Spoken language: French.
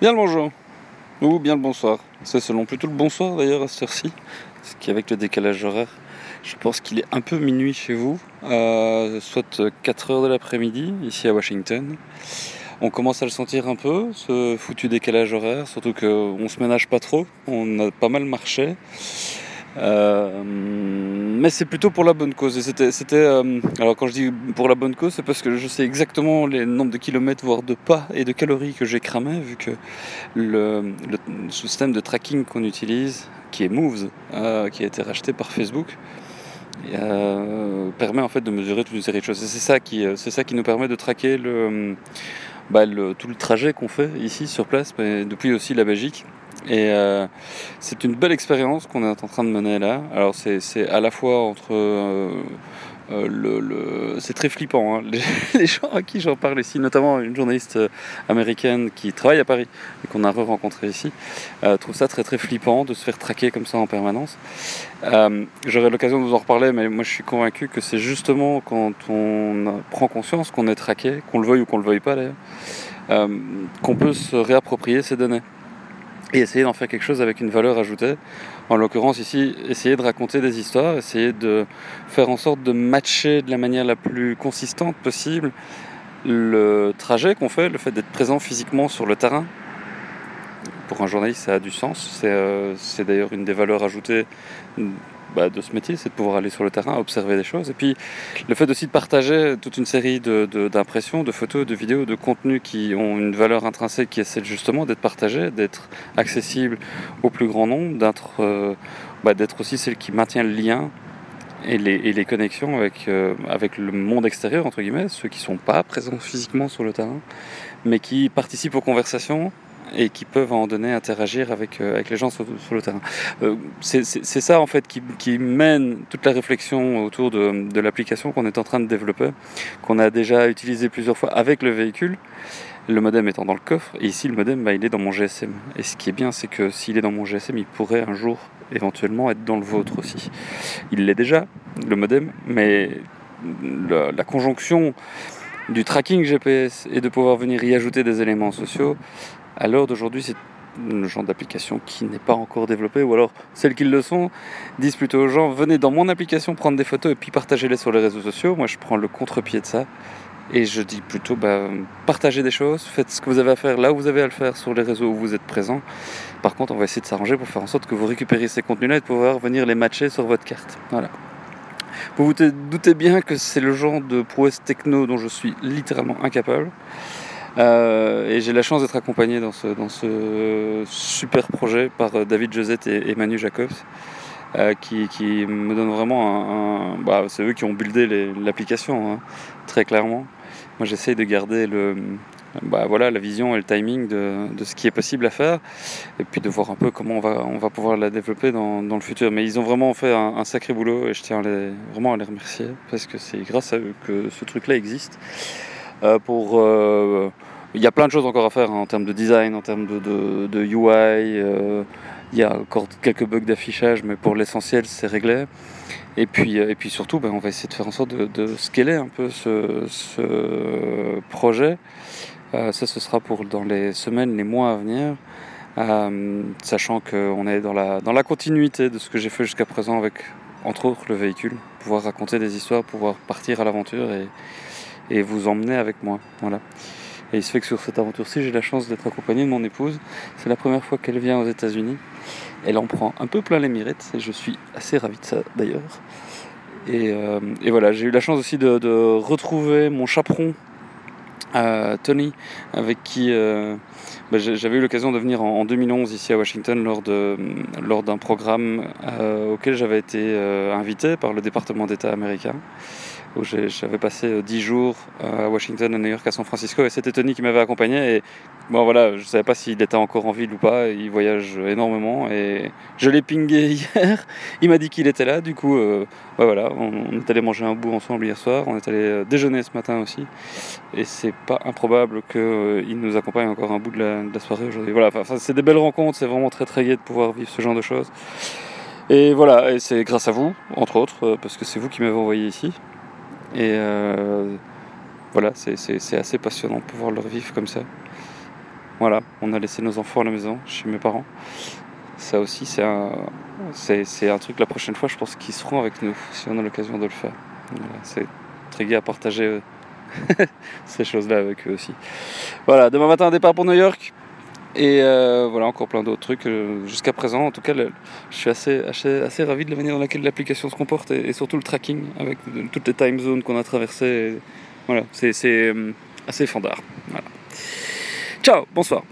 Bien le bonjour. Ou bien le bonsoir. C'est selon plutôt le bonsoir d'ailleurs à cette heure-ci. Ce qui avec le décalage horaire, je pense qu'il est un peu minuit chez vous. Soit 4 heures de l'après-midi ici à Washington. On commence à le sentir un peu, ce foutu décalage horaire, surtout qu'on se ménage pas trop. On a pas mal marché. Euh, mais c'est plutôt pour la bonne cause. C'était, euh, alors quand je dis pour la bonne cause, c'est parce que je sais exactement les nombres de kilomètres, voire de pas et de calories que j'ai cramé, vu que le, système de tracking qu'on utilise, qui est Moves, euh, qui a été racheté par Facebook, permet en fait de mesurer toute une série de choses. C'est ça qui, c'est ça qui nous permet de traquer bah, tout le trajet qu'on fait ici sur place, mais depuis aussi la Belgique. Et euh, c'est une belle expérience qu'on est en train de mener là. Alors c'est à la fois entre euh, euh, le, c'est très flippant. Hein. Les, gens à qui j'en parle ici, notamment une journaliste américaine qui travaille à Paris et qu'on a re-rencontré ici, euh, trouve ça très très flippant de se faire traquer comme ça en permanence. J'aurai l'occasion de vous en reparler, mais moi je suis convaincu que c'est justement quand on prend conscience qu'on est traqué, qu'on le veuille ou qu'on le veuille pas d'ailleurs, qu'on peut se réapproprier ces données et essayer d'en faire quelque chose avec une valeur ajoutée. En l'occurrence ici, essayer de raconter des histoires, essayer de faire en sorte de matcher de la manière la plus consistante possible le trajet qu'on fait, le fait d'être présent physiquement sur le terrain. Pour un journaliste, ça a du sens. C'est euh, d'ailleurs une des valeurs ajoutées bah, de ce métier, c'est de pouvoir aller sur le terrain, observer des choses. Et puis le fait aussi de partager toute une série d'impressions, de, de, photos, de vidéos, de contenus qui ont une valeur intrinsèque qui est celle justement d'être partagé, d'être accessible au plus grand nombre, d'être euh, bah, aussi celle qui maintient le lien et les, et les connexions avec, euh, avec le monde extérieur, entre guillemets, ceux qui ne sont pas présents physiquement sur le terrain, mais qui participent aux conversations et qui peuvent en donner interagir avec, euh, avec les gens sur, le terrain. Euh, c'est ça en fait qui, qui, mène toute la réflexion autour de, de l'application qu'on est en train de développer, qu'on a déjà utilisé plusieurs fois avec le véhicule. Le modem étant dans le coffre, et ici le modem bah, il est dans mon GSM. Et ce qui est bien, c'est que s'il est dans mon GSM, il pourrait un jour éventuellement être dans le vôtre aussi. Il l'est déjà, le modem, mais la, la conjonction du tracking GPS et de pouvoir venir y ajouter des éléments sociaux, à l'heure d'aujourd'hui, c'est le genre d'application qui n'est pas encore développé, ou alors celles qui le sont disent plutôt aux gens venez dans mon application prendre des photos et puis partagez-les sur les réseaux sociaux. Moi, je prends le contre-pied de ça et je dis plutôt bah, partagez des choses, faites ce que vous avez à faire là où vous avez à le faire sur les réseaux où vous êtes présent. Par contre, on va essayer de s'arranger pour faire en sorte que vous récupériez ces contenus-là et de pouvoir venir les matcher sur votre carte. Voilà. Vous vous doutez bien que c'est le genre de prouesse techno dont je suis littéralement incapable. Euh, et j'ai la chance d'être accompagné dans ce, dans ce super projet par euh, David Josette et, Manu Jacobs. Euh, qui, qui, me donnent vraiment un. bah, c'est eux qui ont buildé l'application, hein, très clairement. Moi, j'essaye de garder le, bah, voilà, la vision et le timing de, de, ce qui est possible à faire, et puis de voir un peu comment on va, on va pouvoir la développer dans, dans le futur. Mais ils ont vraiment fait un, sacré boulot, et je tiens vraiment à les remercier, parce que c'est grâce à eux que ce truc-là existe. Euh, euh, il y a plein de choses encore à faire hein, en termes de design, en termes de, UI. Euh, il y a encore quelques bugs d'affichage, mais pour l'essentiel, c'est réglé. Et puis, et puis surtout, ben, on va essayer de faire en sorte de, scaler un peu ce, projet. ça, ce sera pour dans les semaines, les mois à venir. Sachant qu'on est dans la, dans la continuité de ce que j'ai fait jusqu'à présent avec, entre autres, le véhicule. Pouvoir raconter des histoires, pouvoir partir à l'aventure et, et vous emmener avec moi. Voilà. Et il se fait que sur cette aventure-ci, j'ai la chance d'être accompagné de mon épouse. C'est la première fois qu'elle vient aux États-Unis. Elle en prend un peu plein les mérites et je suis assez ravi de ça d'ailleurs. Et, euh, voilà, j'ai eu la chance aussi de, retrouver mon chaperon, euh, Tony, avec qui euh, bah, j'avais eu l'occasion de venir en, 2011 ici à Washington lors, de, lors d'un programme auquel j'avais été invité par le département d'État américain où j'avais passé 10 euh, jours euh, à Washington, à New York, à San Francisco, et c'était Tony qui m'avait accompagné. Et bon, voilà, je ne savais pas s'il était encore en ville ou pas. Il voyage énormément, et je l'ai pingé hier. Il m'a dit qu'il était là. Du coup, euh, bah, voilà, on, est allé manger un bout ensemble hier soir. On est allé déjeuner ce matin aussi, et c'est pas improbable qu'il nous accompagne encore un bout de la, soirée aujourd'hui. Voilà, c'est des belles rencontres. C'est vraiment très très gai de pouvoir vivre ce genre de choses. Et voilà, c'est grâce à vous, entre autres, parce que c'est vous qui m'avez envoyé ici. Et euh, voilà, c'est assez passionnant de pouvoir le revivre comme ça. Voilà, on a laissé nos enfants à la maison, chez mes parents. Ça aussi, c'est un, un truc la prochaine fois, je pense qu'ils seront avec nous, si on a l'occasion de le faire. c'est très gai à partager euh, ces choses-là avec eux aussi. Voilà, demain matin, départ pour New York. Et euh, voilà, encore plein d'autres trucs. Euh, jusqu'à présent, en tout cas, je suis assez, assez, ravi de la manière dans laquelle l'application se comporte et, surtout le tracking avec toutes les time zones qu'on a traversées. voilà, c'est assez fandard. Ciao, bonsoir.